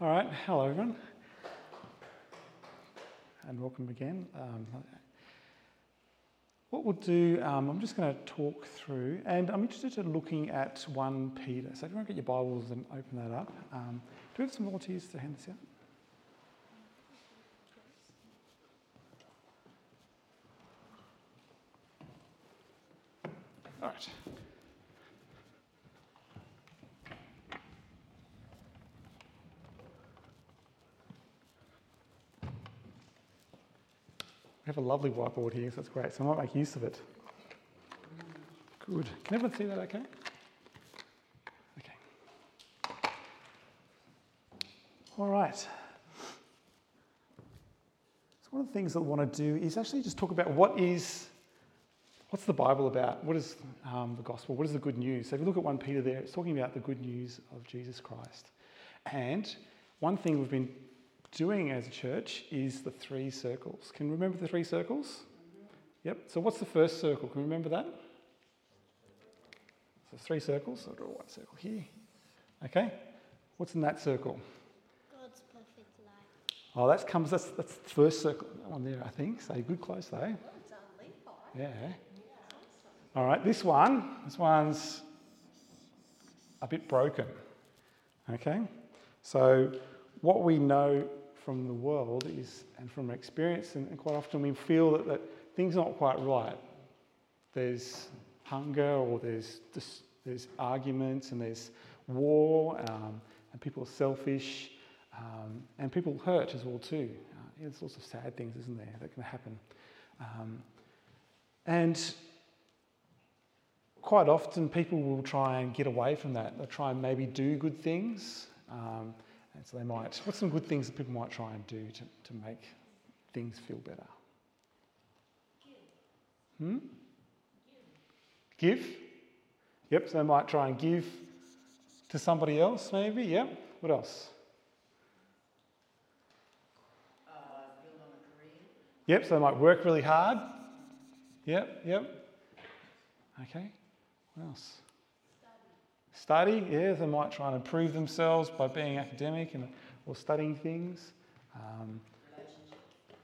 All right, hello everyone, and welcome again. Um, what we'll do, um, I'm just going to talk through, and I'm interested in looking at 1 Peter. So if you want to get your Bibles and open that up, um, do we have some volunteers to hand this out? All right. We have a lovely whiteboard here, so that's great. So I might make use of it. Good. Can everyone see that okay? Okay. All right. So one of the things that I want to do is actually just talk about what is, what's the Bible about? What is um, the gospel? What is the good news? So if you look at 1 Peter there, it's talking about the good news of Jesus Christ. And one thing we've been doing as a church is the three circles. Can you remember the three circles? Mm-hmm. Yep. So what's the first circle? Can you remember that? So three circles. I'll draw one circle here. Okay. What's in that circle? God's perfect life. Oh, that comes. That's that's the first circle on there. I think. So good, close though. Yeah. All right. This one. This one's a bit broken. Okay. So what we know from the world is, and from experience, and, and quite often we feel that, that things are not quite right. There's hunger, or there's dis, there's arguments, and there's war, um, and people are selfish, um, and people hurt as well too. Uh, there's lots of sad things, isn't there, that can happen. Um, and quite often people will try and get away from that. They'll try and maybe do good things. Um, and so they might, what's some good things that people might try and do to, to make things feel better? Hmm? Give. Yep, so they might try and give to somebody else, maybe. Yep. What else? Yep, so they might work really hard. Yep, yep. Okay. What else? Study, yeah, they might try and improve themselves by being academic and, or studying things. Um,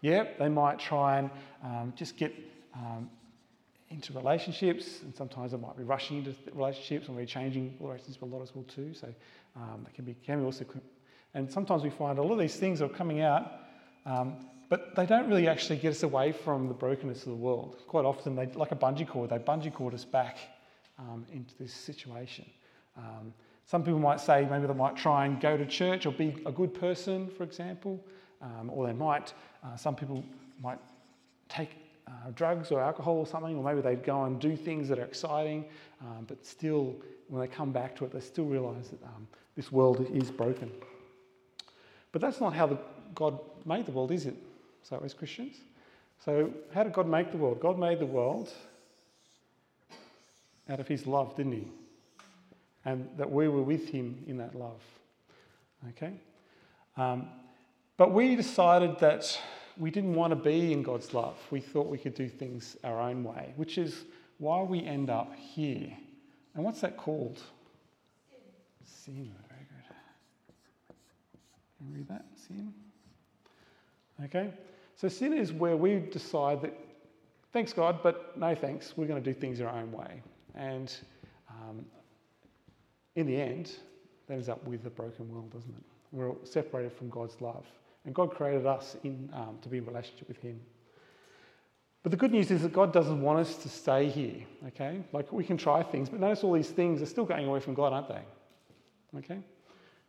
yeah, they might try and um, just get um, into relationships, and sometimes they might be rushing into relationships and we're changing relationships a lot as well too. So um, can be can be also, and sometimes we find a lot of these things are coming out, um, but they don't really actually get us away from the brokenness of the world. Quite often, they like a bungee cord, they bungee cord us back um, into this situation. Um, some people might say maybe they might try and go to church or be a good person, for example, um, or they might, uh, some people might take uh, drugs or alcohol or something, or maybe they'd go and do things that are exciting, um, but still, when they come back to it, they still realize that um, this world is broken. But that's not how the, God made the world, is it? So, as Christians. So, how did God make the world? God made the world out of His love, didn't He? And that we were with him in that love. Okay? Um, but we decided that we didn't want to be in God's love. We thought we could do things our own way, which is why we end up here. And what's that called? Sin. Sin. Very good. Can you read that? Sin. Okay? So sin is where we decide that, thanks God, but no thanks, we're going to do things our own way. And um, in the end, that ends up with a broken world, doesn't it? We're separated from God's love. And God created us in, um, to be in relationship with Him. But the good news is that God doesn't want us to stay here, okay? Like we can try things, but notice all these things are still going away from God, aren't they? Okay?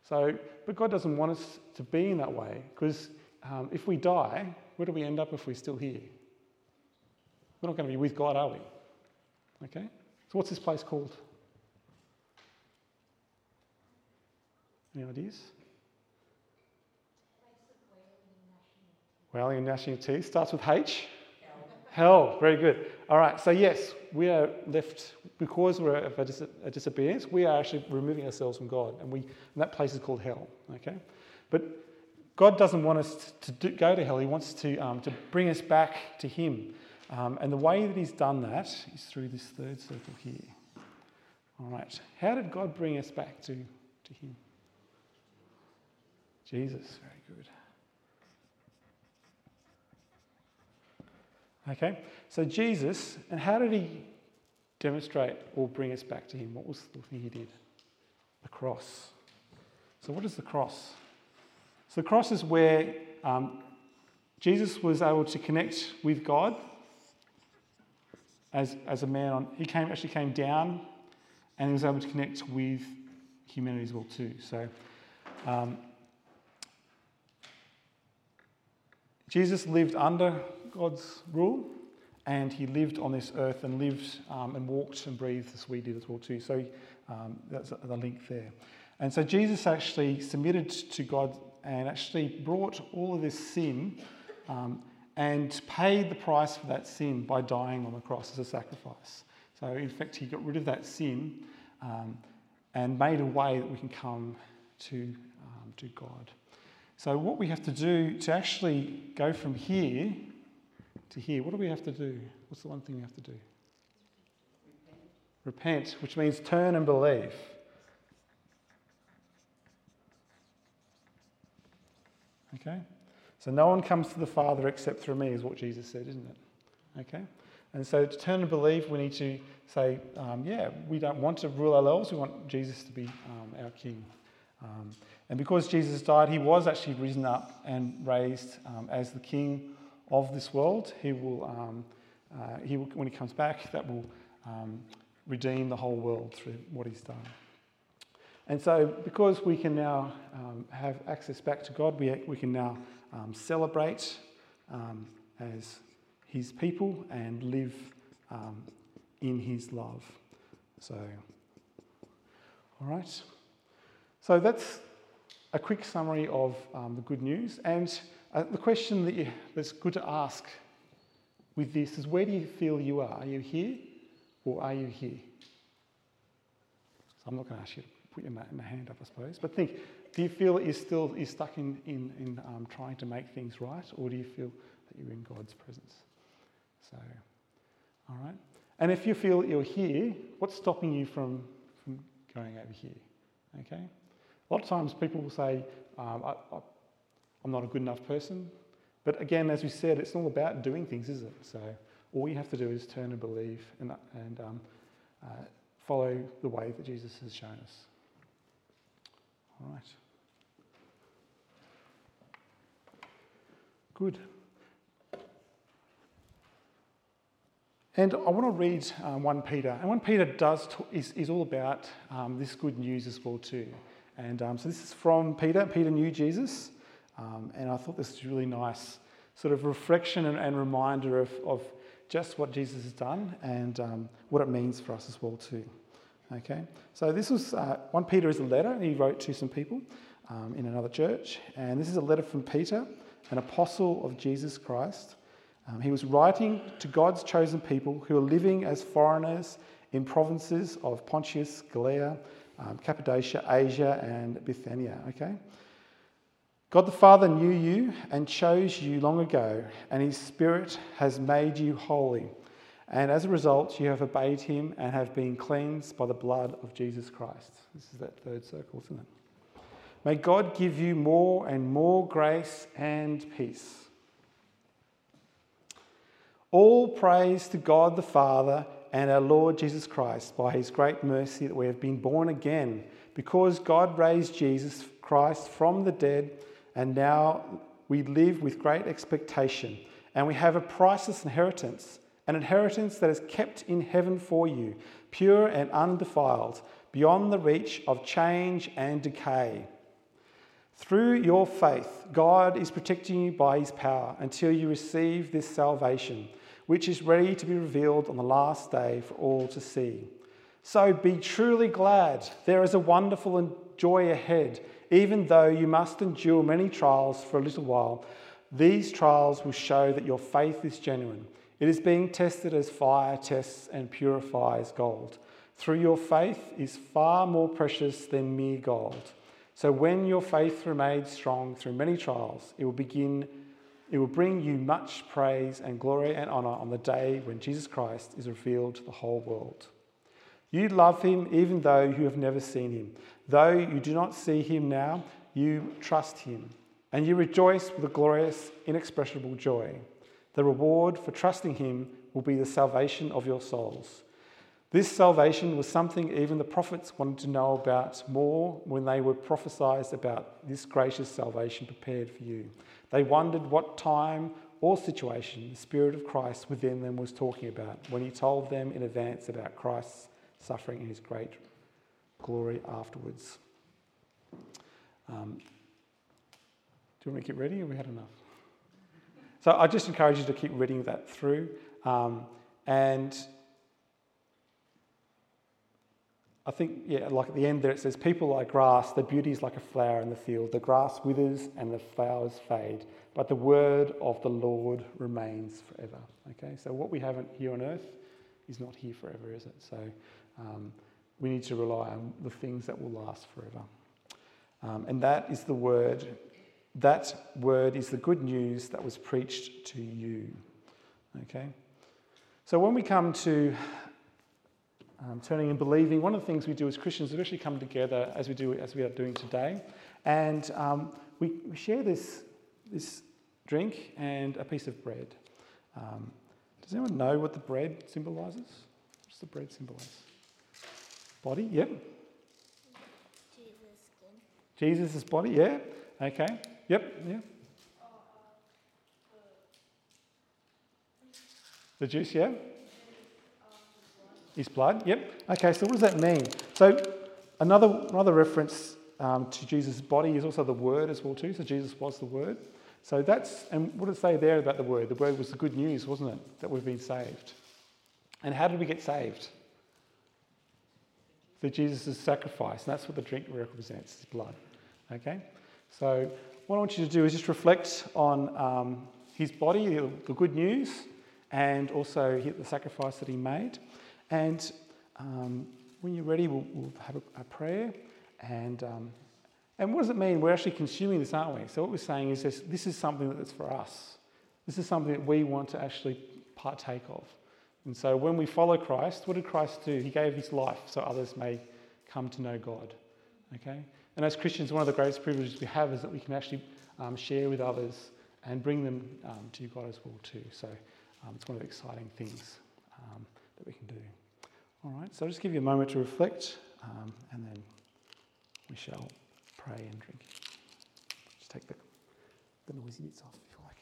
So, but God doesn't want us to be in that way because um, if we die, where do we end up if we're still here? We're not going to be with God, are we? Okay? So, what's this place called? Any ideas? Wailing National teeth starts with H. Hell. Hell, very good. All right, so yes, we are left, because we're of a, dis- a disobedience, we are actually removing ourselves from God, and, we, and that place is called hell, okay? But God doesn't want us to do, go to hell, He wants to, um, to bring us back to Him. Um, and the way that He's done that is through this third circle here. All right, how did God bring us back to, to Him? Jesus, very good. Okay, so Jesus, and how did he demonstrate or bring us back to him? What was the thing he did? The cross. So, what is the cross? So, the cross is where um, Jesus was able to connect with God as, as a man. On, he came, actually came down and he was able to connect with humanity as well too. So um, Jesus lived under God's rule and he lived on this earth and lived um, and walked and breathed as we did as well too. So um, that's the link there. And so Jesus actually submitted to God and actually brought all of this sin um, and paid the price for that sin by dying on the cross as a sacrifice. So, in fact, he got rid of that sin um, and made a way that we can come to, um, to God. So, what we have to do to actually go from here to here, what do we have to do? What's the one thing we have to do? Repent, Repent which means turn and believe. Okay? So no one comes to the Father except through me, is what Jesus said, isn't it? Okay? And so to turn and believe, we need to say, um, yeah, we don't want to rule our lives, we want Jesus to be um, our King. Um, and because Jesus died, he was actually risen up and raised um, as the King of this world. He will, um, uh, he will, when he comes back, that will um, redeem the whole world through what he's done. And so, because we can now have access back to God, we, we can now um, celebrate um, as his people and live um, in his love. So, all right. So that's a quick summary of um, the good news. And uh, the question that you, that's good to ask with this is where do you feel you are? Are you here or are you here? So I'm not going to ask you to put your, hand up, I suppose, but think do you feel that you're still you're stuck in, in, in um, trying to make things right, or do you feel that you're in God's presence? So, all right. And if you feel that you're here, what's stopping you from, from going over here? Okay. A lot of times people will say, um, I, I, I'm not a good enough person. But again, as we said, it's all about doing things, is it? So all you have to do is turn and believe and, and um, uh, follow the way that Jesus has shown us. All right. Good. And I want to read um, 1 Peter. And 1 Peter does t- is, is all about um, this good news as well too. And um, so this is from Peter. Peter knew Jesus. Um, and I thought this was really nice sort of reflection and, and reminder of, of just what Jesus has done and um, what it means for us as well too. Okay, so this was uh, 1 Peter is a letter he wrote to some people um, in another church. And this is a letter from Peter an apostle of Jesus Christ. Um, he was writing to God's chosen people who are living as foreigners in provinces of Pontius, Galatia, um, Cappadocia, Asia, and Bithynia. Okay? God the Father knew you and chose you long ago, and his Spirit has made you holy. And as a result, you have obeyed him and have been cleansed by the blood of Jesus Christ. This is that third circle, isn't it? May God give you more and more grace and peace. All praise to God the Father and our Lord Jesus Christ by his great mercy that we have been born again because God raised Jesus Christ from the dead and now we live with great expectation and we have a priceless inheritance, an inheritance that is kept in heaven for you, pure and undefiled, beyond the reach of change and decay. Through your faith, God is protecting you by his power until you receive this salvation, which is ready to be revealed on the last day for all to see. So be truly glad. There is a wonderful joy ahead, even though you must endure many trials for a little while. These trials will show that your faith is genuine. It is being tested as fire tests and purifies gold. Through your faith is far more precious than mere gold so when your faith remains strong through many trials, it will begin it will bring you much praise and glory and honor on the day when Jesus Christ is revealed to the whole world. You love him even though you have never seen him. Though you do not see him now, you trust him, and you rejoice with a glorious, inexpressible joy. The reward for trusting him will be the salvation of your souls. This salvation was something even the prophets wanted to know about more when they were prophesied about this gracious salvation prepared for you. They wondered what time or situation the Spirit of Christ within them was talking about when he told them in advance about Christ's suffering and his great glory afterwards. Um, do you want me to keep reading or we had enough? So I just encourage you to keep reading that through. Um, and I think, yeah, like at the end there it says, People like grass, the beauty is like a flower in the field. The grass withers and the flowers fade, but the word of the Lord remains forever. Okay, so what we have on here on earth is not here forever, is it? So um, we need to rely on the things that will last forever. Um, and that is the word, that word is the good news that was preached to you. Okay? So when we come to um, turning and believing, one of the things we do as Christians is we actually come together as we do as we are doing today, and um, we, we, share this this drink and a piece of bread. Um, does anyone know what the bread symbolises? What's the bread symbolise? Body, yep. Jesus' skin. Jesus' body, yeah. Okay, yep, yeah. The juice, yeah. His blood, yep. Okay, so what does that mean? So another another reference um, to Jesus' body is also the Word as well too. So Jesus was the Word. So that's and what did it say there about the Word? The Word was the good news, wasn't it? That we've been saved. And how did we get saved? Through Jesus' sacrifice. And that's what the drink represents, his blood. Okay? So what I want you to do is just reflect on um, his body, the good news, and also the sacrifice that he made. And um, when you're ready, we'll, we'll have a, a, prayer. And, um, and what does it mean? We're actually consuming this, aren't we? So what we're saying is this, this is something that's for us. This is something that we want to actually partake of. And so when we follow Christ, what did Christ do? He gave his life so others may come to know God. Okay? And as Christians, one of the greatest privileges we have is that we can actually um, share with others and bring them um, to God as well too. So um, it's one of the exciting things um, that we can do. All right, so I'll just give you a moment to reflect um, and then we shall pray and drink. Just take the, the noisy bits off if you like.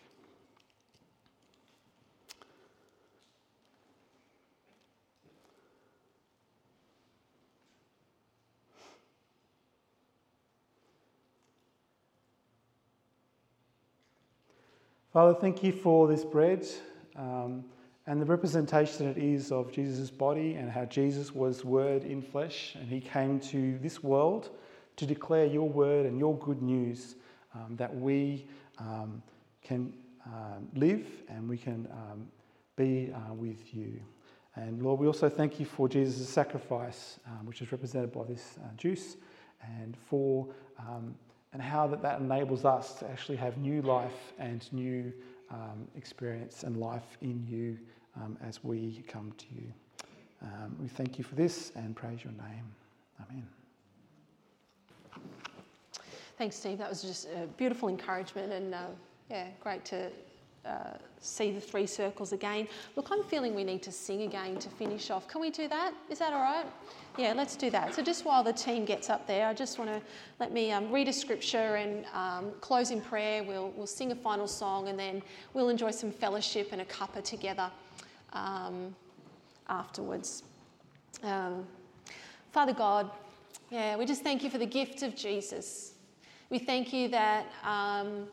Father, thank you for this bread. Um, and the representation it is of Jesus' body and how Jesus was Word in flesh and he came to this world to declare your word and your good news um, that we um, can um, live and we can um, be uh, with you. And Lord, we also thank you for Jesus' sacrifice, um, which is represented by this uh, juice, and for um, and how that, that enables us to actually have new life and new experience and life in you um, as we come to you. Um, we thank you for this and praise your name. Amen. Thanks, Steve. That was just a beautiful encouragement and uh, yeah, great to uh, see the three circles again. Look, I'm feeling we need to sing again to finish off. Can we do that? Is that all right? Yeah, let's do that. So, just while the team gets up there, I just want to let me um, read a scripture and um, close in prayer. We'll, we'll sing a final song and then we'll enjoy some fellowship and a cuppa together um, afterwards. Um, Father God, yeah, we just thank you for the gift of Jesus. We thank you that um,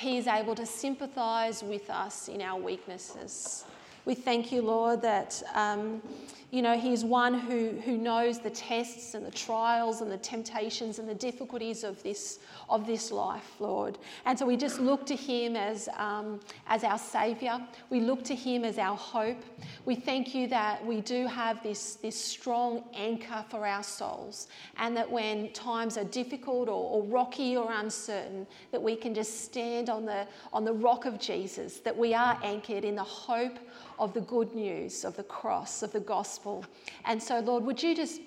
He is able to sympathize with us in our weaknesses. We thank you, Lord, that um, you know, He's one who, who knows the tests and the trials and the temptations and the difficulties of this, of this life, Lord. And so we just look to Him as, um, as our Saviour. We look to Him as our hope. We thank you that we do have this, this strong anchor for our souls, and that when times are difficult or, or rocky or uncertain, that we can just stand on the, on the rock of Jesus, that we are anchored in the hope of the good news of the cross, of the gospel. And so, Lord, would you just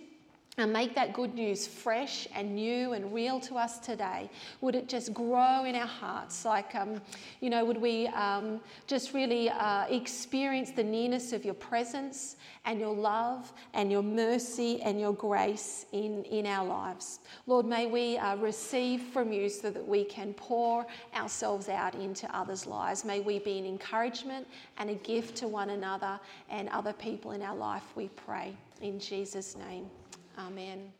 and make that good news fresh and new and real to us today. Would it just grow in our hearts? Like, um, you know, would we um, just really uh, experience the nearness of your presence and your love and your mercy and your grace in, in our lives? Lord, may we uh, receive from you so that we can pour ourselves out into others' lives. May we be an encouragement and a gift to one another and other people in our life, we pray. In Jesus' name. Amen.